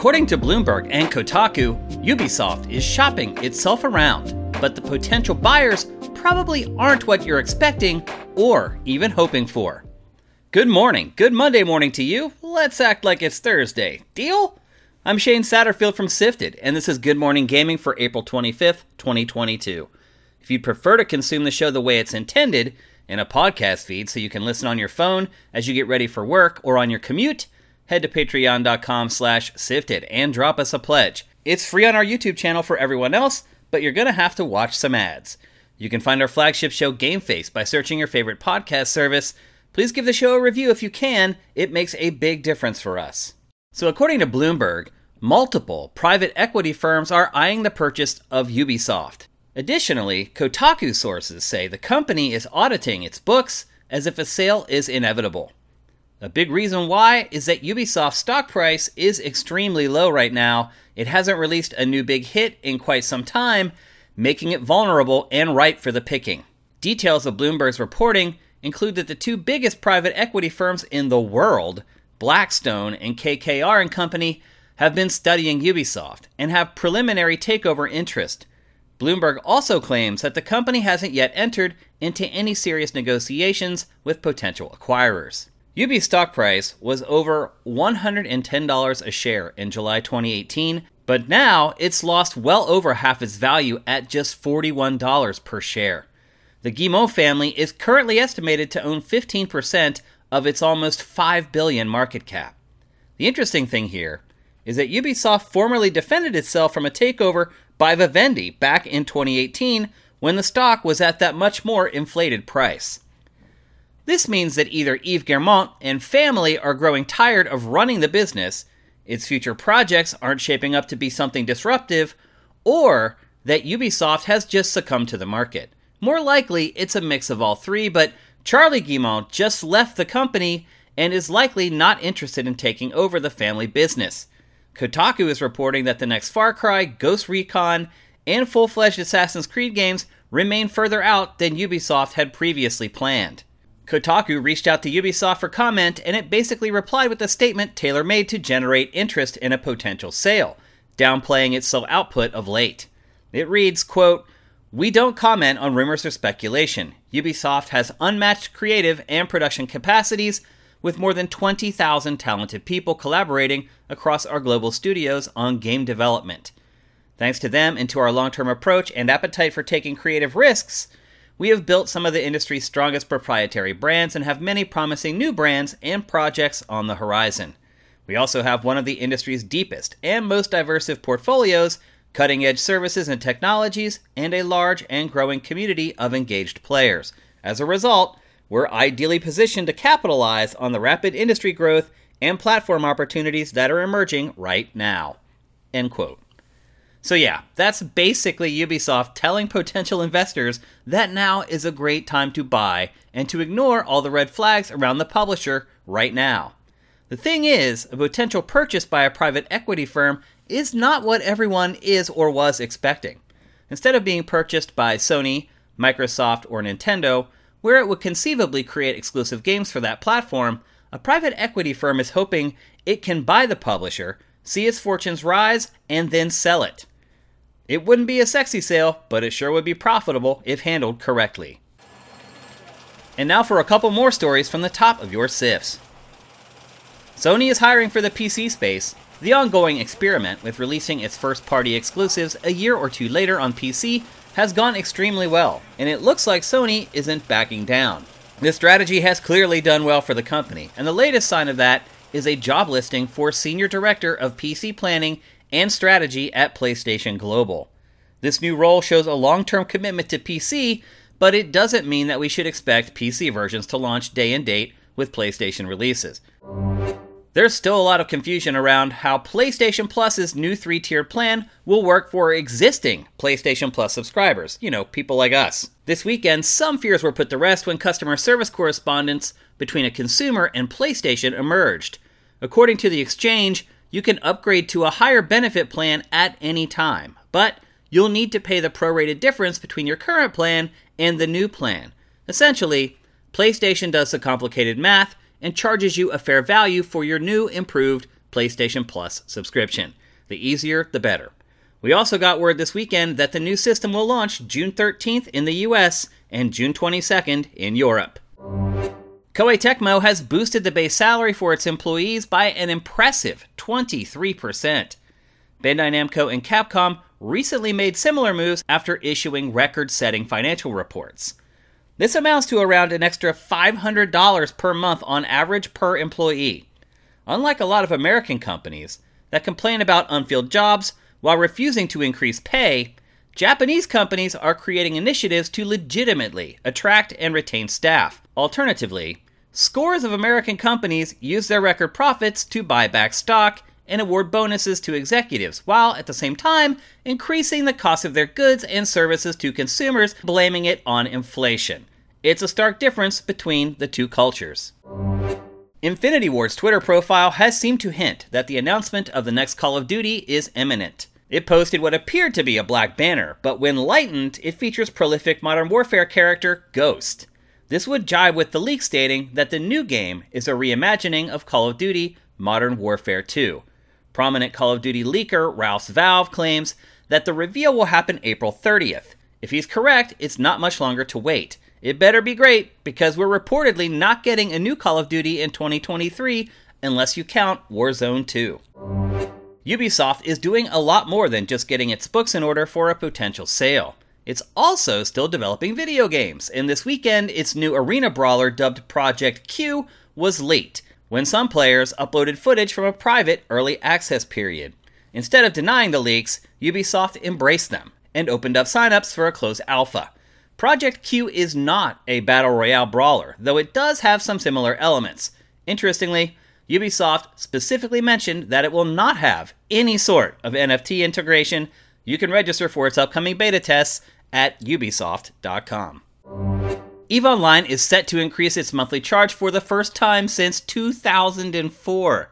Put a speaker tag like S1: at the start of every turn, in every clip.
S1: According to Bloomberg and Kotaku, Ubisoft is shopping itself around, but the potential buyers probably aren't what you're expecting or even hoping for. Good morning, good Monday morning to you. Let's act like it's Thursday. Deal? I'm Shane Satterfield from Sifted, and this is Good Morning Gaming for April 25th, 2022. If you'd prefer to consume the show the way it's intended, in a podcast feed so you can listen on your phone as you get ready for work or on your commute, head to patreon.com slash sifted and drop us a pledge. It's free on our YouTube channel for everyone else, but you're going to have to watch some ads. You can find our flagship show Game Face by searching your favorite podcast service. Please give the show a review if you can. It makes a big difference for us. So according to Bloomberg, multiple private equity firms are eyeing the purchase of Ubisoft. Additionally, Kotaku sources say the company is auditing its books as if a sale is inevitable. A big reason why is that Ubisoft's stock price is extremely low right now. It hasn't released a new big hit in quite some time, making it vulnerable and ripe for the picking. Details of Bloomberg's reporting include that the two biggest private equity firms in the world, Blackstone and KKR and Company, have been studying Ubisoft and have preliminary takeover interest. Bloomberg also claims that the company hasn't yet entered into any serious negotiations with potential acquirers. Ubi's stock price was over $110 a share in July 2018, but now it's lost well over half its value at just $41 per share. The Guillemot family is currently estimated to own 15% of its almost 5 billion market cap. The interesting thing here is that Ubisoft formerly defended itself from a takeover by Vivendi back in 2018 when the stock was at that much more inflated price. This means that either Yves Guillemot and family are growing tired of running the business, its future projects aren't shaping up to be something disruptive, or that Ubisoft has just succumbed to the market. More likely, it's a mix of all three, but Charlie Guillemot just left the company and is likely not interested in taking over the family business. Kotaku is reporting that the next Far Cry, Ghost Recon, and full fledged Assassin's Creed games remain further out than Ubisoft had previously planned. Kotaku reached out to Ubisoft for comment, and it basically replied with a statement tailor made to generate interest in a potential sale, downplaying its slow output of late. It reads, quote, We don't comment on rumors or speculation. Ubisoft has unmatched creative and production capacities with more than 20,000 talented people collaborating across our global studios on game development. Thanks to them and to our long term approach and appetite for taking creative risks, we have built some of the industry's strongest proprietary brands and have many promising new brands and projects on the horizon. We also have one of the industry's deepest and most diverse portfolios, cutting edge services and technologies, and a large and growing community of engaged players. As a result, we're ideally positioned to capitalize on the rapid industry growth and platform opportunities that are emerging right now. End quote. So, yeah, that's basically Ubisoft telling potential investors that now is a great time to buy and to ignore all the red flags around the publisher right now. The thing is, a potential purchase by a private equity firm is not what everyone is or was expecting. Instead of being purchased by Sony, Microsoft, or Nintendo, where it would conceivably create exclusive games for that platform, a private equity firm is hoping it can buy the publisher, see its fortunes rise, and then sell it. It wouldn't be a sexy sale, but it sure would be profitable if handled correctly. And now for a couple more stories from the top of your SIFs. Sony is hiring for the PC space. The ongoing experiment with releasing its first party exclusives a year or two later on PC has gone extremely well, and it looks like Sony isn't backing down. This strategy has clearly done well for the company, and the latest sign of that is a job listing for Senior Director of PC Planning and strategy at PlayStation Global. This new role shows a long term commitment to PC, but it doesn't mean that we should expect PC versions to launch day and date with PlayStation releases. There's still a lot of confusion around how PlayStation Plus's new three tier plan will work for existing PlayStation Plus subscribers, you know, people like us. This weekend, some fears were put to rest when customer service correspondence between a consumer and PlayStation emerged. According to the exchange, you can upgrade to a higher benefit plan at any time. But you'll need to pay the prorated difference between your current plan and the new plan. Essentially, PlayStation does the complicated math and charges you a fair value for your new, improved PlayStation Plus subscription. The easier, the better. We also got word this weekend that the new system will launch June 13th in the US and June 22nd in Europe. Koei Tecmo has boosted the base salary for its employees by an impressive 23%. Bandai Namco and Capcom recently made similar moves after issuing record setting financial reports. This amounts to around an extra $500 per month on average per employee. Unlike a lot of American companies that complain about unfilled jobs while refusing to increase pay, Japanese companies are creating initiatives to legitimately attract and retain staff. Alternatively, scores of American companies use their record profits to buy back stock and award bonuses to executives, while at the same time increasing the cost of their goods and services to consumers, blaming it on inflation. It's a stark difference between the two cultures. Infinity Ward's Twitter profile has seemed to hint that the announcement of the next Call of Duty is imminent. It posted what appeared to be a black banner, but when lightened, it features prolific Modern Warfare character Ghost. This would jibe with the leak stating that the new game is a reimagining of Call of Duty Modern Warfare 2. Prominent Call of Duty leaker Ralph's Valve claims that the reveal will happen April 30th. If he's correct, it's not much longer to wait. It better be great, because we're reportedly not getting a new Call of Duty in 2023 unless you count Warzone 2. Ubisoft is doing a lot more than just getting its books in order for a potential sale. It's also still developing video games, and this weekend, its new arena brawler dubbed Project Q was leaked, when some players uploaded footage from a private early access period. Instead of denying the leaks, Ubisoft embraced them and opened up signups for a closed alpha. Project Q is not a battle royale brawler, though it does have some similar elements. Interestingly, Ubisoft specifically mentioned that it will not have any sort of NFT integration. You can register for its upcoming beta tests at ubisoft.com. EVE Online is set to increase its monthly charge for the first time since 2004.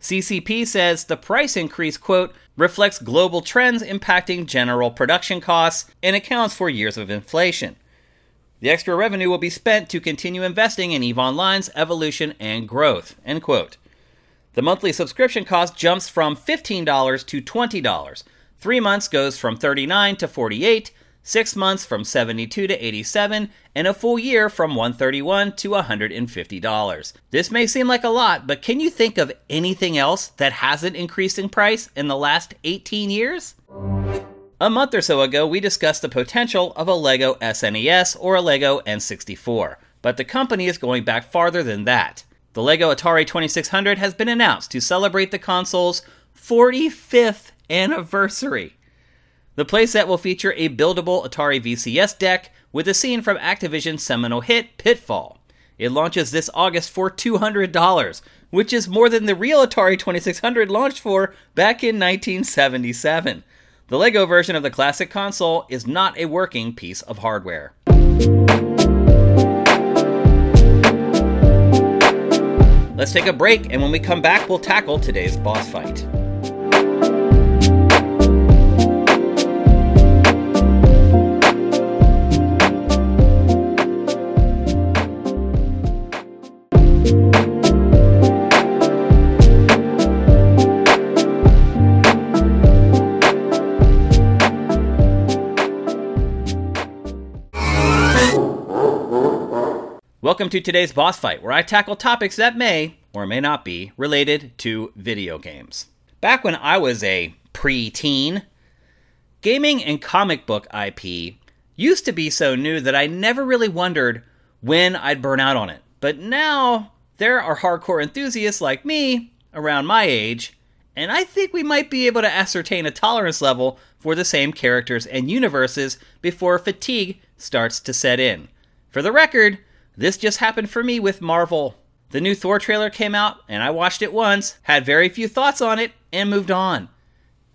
S1: CCP says the price increase, quote, reflects global trends impacting general production costs and accounts for years of inflation. The extra revenue will be spent to continue investing in EVE Online's evolution and growth, end quote. The monthly subscription cost jumps from $15 to $20. Three months goes from 39 to 48, six months from 72 to 87, and a full year from 131 to $150. This may seem like a lot, but can you think of anything else that hasn't increased in price in the last 18 years? A month or so ago, we discussed the potential of a LEGO SNES or a LEGO N64, but the company is going back farther than that. The LEGO Atari 2600 has been announced to celebrate the console's 45th anniversary. The playset will feature a buildable Atari VCS deck with a scene from Activision's seminal hit Pitfall. It launches this August for $200, which is more than the real Atari 2600 launched for back in 1977. The LEGO version of the classic console is not a working piece of hardware. Let's take a break, and when we come back, we'll tackle today's boss fight. Welcome to today's boss fight, where I tackle topics that may or may not be related to video games. Back when I was a pre-teen, gaming and comic book IP used to be so new that I never really wondered when I'd burn out on it. But now there are hardcore enthusiasts like me around my age, and I think we might be able to ascertain a tolerance level for the same characters and universes before fatigue starts to set in. For the record, this just happened for me with Marvel. The new Thor trailer came out, and I watched it once, had very few thoughts on it, and moved on.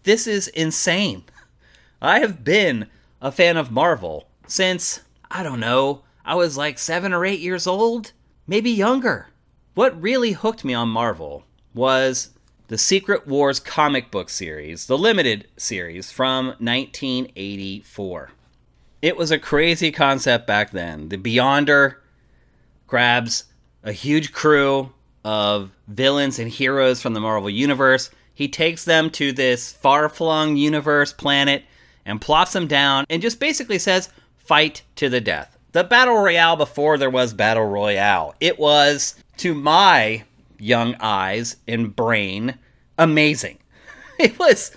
S1: This is insane. I have been a fan of Marvel since, I don't know, I was like seven or eight years old, maybe younger. What really hooked me on Marvel was the Secret Wars comic book series, the limited series from 1984. It was a crazy concept back then. The Beyonder grabs a huge crew of villains and heroes from the Marvel Universe. He takes them to this far flung universe planet and plops them down and just basically says, fight to the death. The Battle Royale before there was Battle Royale. It was, to my young eyes and brain, amazing. It was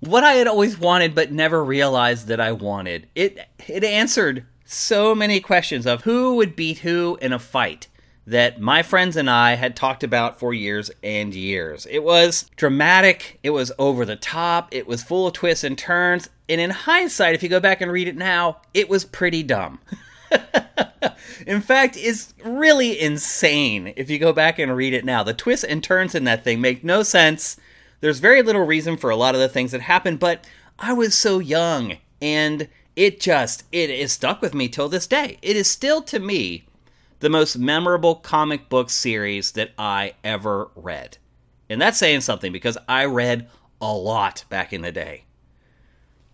S1: what I had always wanted but never realized that I wanted. It it answered so many questions of who would beat who in a fight that my friends and I had talked about for years and years. It was dramatic, it was over the top, it was full of twists and turns, and in hindsight, if you go back and read it now, it was pretty dumb. in fact, it's really insane if you go back and read it now. The twists and turns in that thing make no sense. There's very little reason for a lot of the things that happen, but I was so young and it just it is stuck with me till this day. It is still to me the most memorable comic book series that I ever read. And that's saying something because I read a lot back in the day.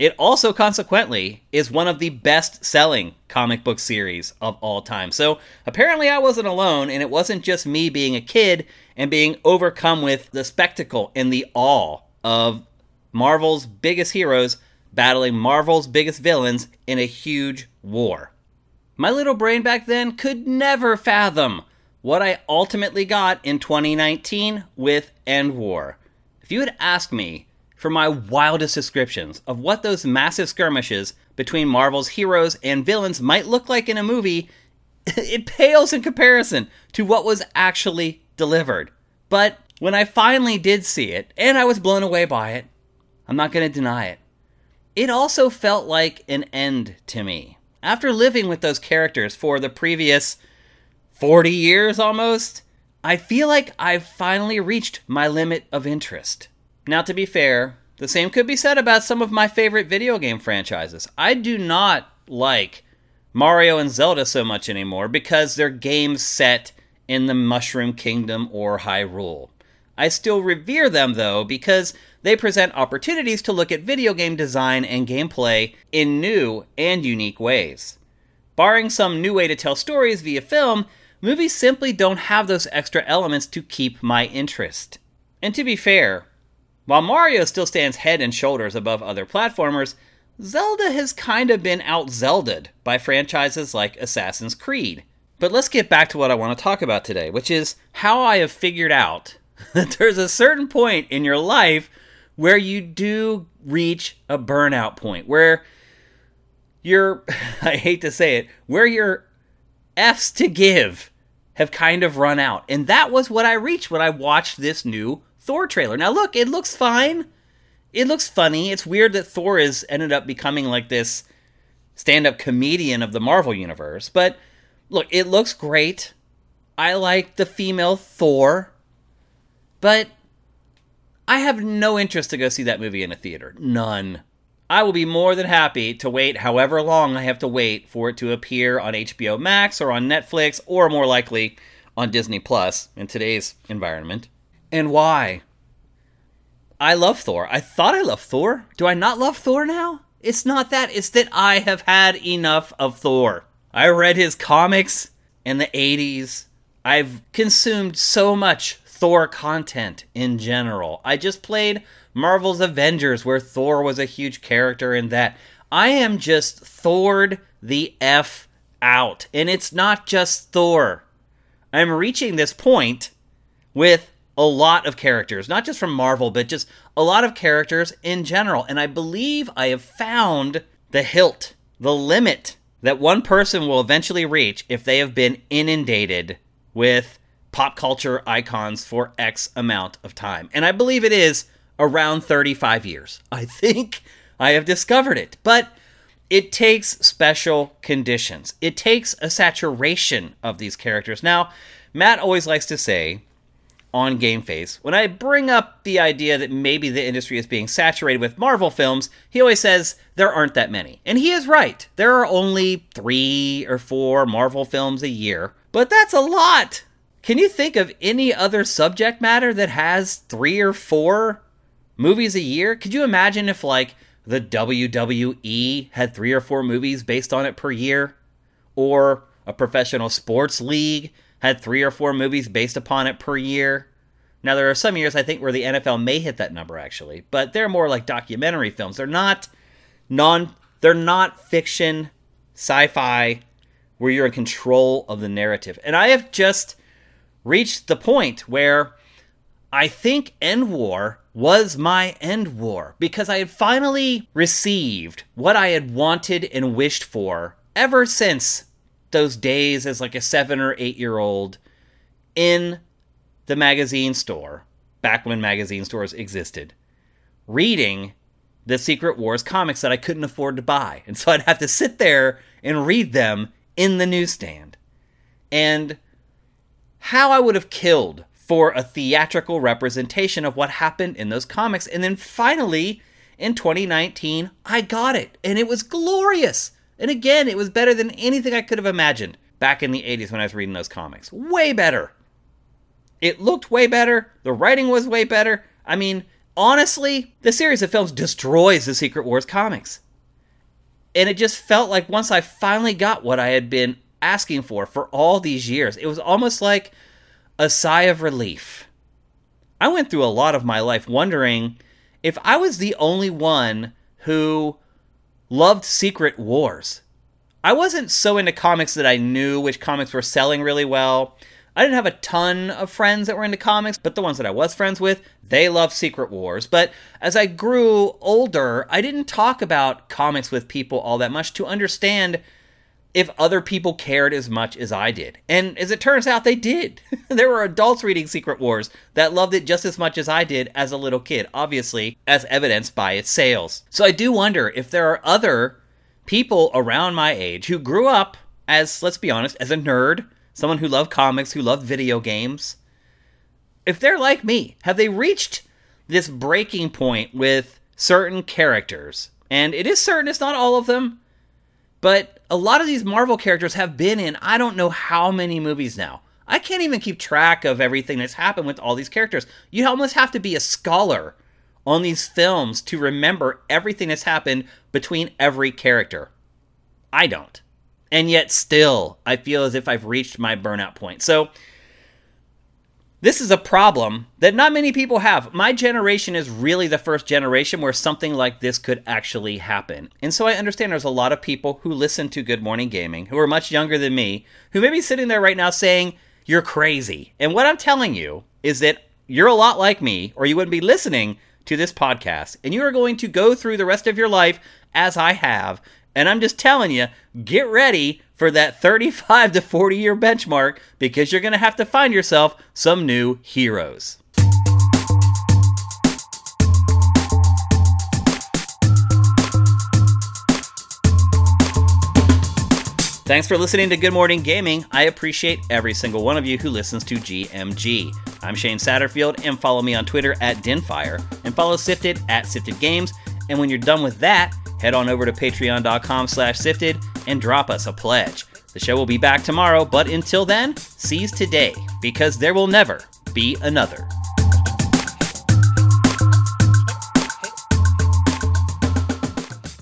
S1: It also, consequently, is one of the best selling comic book series of all time. So apparently, I wasn't alone, and it wasn't just me being a kid and being overcome with the spectacle and the awe of Marvel's biggest heroes battling Marvel's biggest villains in a huge war. My little brain back then could never fathom what I ultimately got in 2019 with Endgame. If you had asked me for my wildest descriptions of what those massive skirmishes between Marvel's heroes and villains might look like in a movie, it pales in comparison to what was actually delivered. But when I finally did see it, and I was blown away by it, I'm not going to deny it, it also felt like an end to me. After living with those characters for the previous 40 years almost, I feel like I've finally reached my limit of interest. Now, to be fair, the same could be said about some of my favorite video game franchises. I do not like Mario and Zelda so much anymore because they're games set in the Mushroom Kingdom or Hyrule. I still revere them though because they present opportunities to look at video game design and gameplay in new and unique ways. Barring some new way to tell stories via film, movies simply don't have those extra elements to keep my interest. And to be fair, while Mario still stands head and shoulders above other platformers, Zelda has kind of been out Zelded by franchises like Assassin's Creed. But let's get back to what I want to talk about today, which is how I have figured out that there's a certain point in your life where you do reach a burnout point, where your, I hate to say it, where your F's to give have kind of run out. And that was what I reached when I watched this new Thor trailer. Now, look, it looks fine. It looks funny. It's weird that Thor has ended up becoming like this stand up comedian of the Marvel Universe. But look, it looks great. I like the female Thor. But I have no interest to go see that movie in a theater. None. I will be more than happy to wait however long I have to wait for it to appear on HBO Max or on Netflix or more likely on Disney Plus in today's environment. And why? I love Thor. I thought I loved Thor. Do I not love Thor now? It's not that, it's that I have had enough of Thor. I read his comics in the 80s. I've consumed so much Thor content in general. I just played Marvel's Avengers, where Thor was a huge character in that. I am just Thored the F out. And it's not just Thor. I'm reaching this point with a lot of characters, not just from Marvel, but just a lot of characters in general. And I believe I have found the hilt, the limit that one person will eventually reach if they have been inundated with pop culture icons for X amount of time. And I believe it is around 35 years. I think I have discovered it. But it takes special conditions, it takes a saturation of these characters. Now, Matt always likes to say on Game Face, when I bring up the idea that maybe the industry is being saturated with Marvel films, he always says there aren't that many. And he is right. There are only three or four Marvel films a year, but that's a lot Can you think of any other subject matter that has three or four movies a year? Could you imagine if, like, the WWE had three or four movies based on it per year? Or a professional sports league had three or four movies based upon it per year? Now, there are some years I think where the NFL may hit that number actually, but they're more like documentary films. They're not non, they're not fiction, sci fi, where you're in control of the narrative. And I have just reached the point where I think Endgame was my end war because I had finally received what I had wanted and wished for ever since those days as like a seven or eight year old in the magazine store, back when magazine stores existed, reading the Secret Wars comics that I couldn't afford to buy. And so I'd have to sit there and read them in the newsstand. And how I would have killed for a theatrical representation of what happened in those comics. And then finally, in 2019, I got it, and it was glorious. And again, it was better than anything I could have imagined back in the 80s when I was reading those comics. Way better. It looked way better, the writing was way better. I mean, honestly, the series of films destroys the Secret Wars comics. And it just felt like once I finally got what I had been asking for for all these years, it was almost like a sigh of relief. I went through a lot of my life wondering if I was the only one who loved Secret Wars. I wasn't so into comics that I knew which comics were selling really well. I didn't have a ton of friends that were into comics, but the ones that I was friends with, they loved Secret Wars. But as I grew older, I didn't talk about comics with people all that much to understand if other people cared as much as I did. And as it turns out, they did. there were adults reading Secret Wars that loved it just as much as I did as a little kid, obviously, as evidenced by its sales. So I do wonder if there are other people around my age who grew up as, let's be honest, as a nerd, someone who loved comics, who loved video games. If they're like me, have they reached this breaking point with certain characters? And it is certain it's not all of them but a lot of these Marvel characters have been in I don't know how many movies now. I can't even keep track of everything that's happened with all these characters. You almost have to be a scholar on these films to remember everything that's happened between every character. I don't. And yet, still, I feel as if I've reached my burnout point. So, this is a problem that not many people have. My generation is really the first generation where something like this could actually happen. And so I understand there's a lot of people who listen to Good Morning Gaming who are much younger than me who may be sitting there right now saying, You're crazy. And what I'm telling you is that you're a lot like me, or you wouldn't be listening to this podcast. And you are going to go through the rest of your life as I have. And I'm just telling you, get ready for that 35 to 40 year benchmark because you're going to have to find yourself some new heroes. Thanks for listening to Good Morning Gaming. I appreciate every single one of you who listens to GMG. I'm Shane Satterfield, and follow me on Twitter at Dinfire, and follow Sifted at Sifted Games. And when you're done with that, head on over to patreon.com slash sifted and drop us a pledge. The show will be back tomorrow, but until then, seize today, because there will never be another.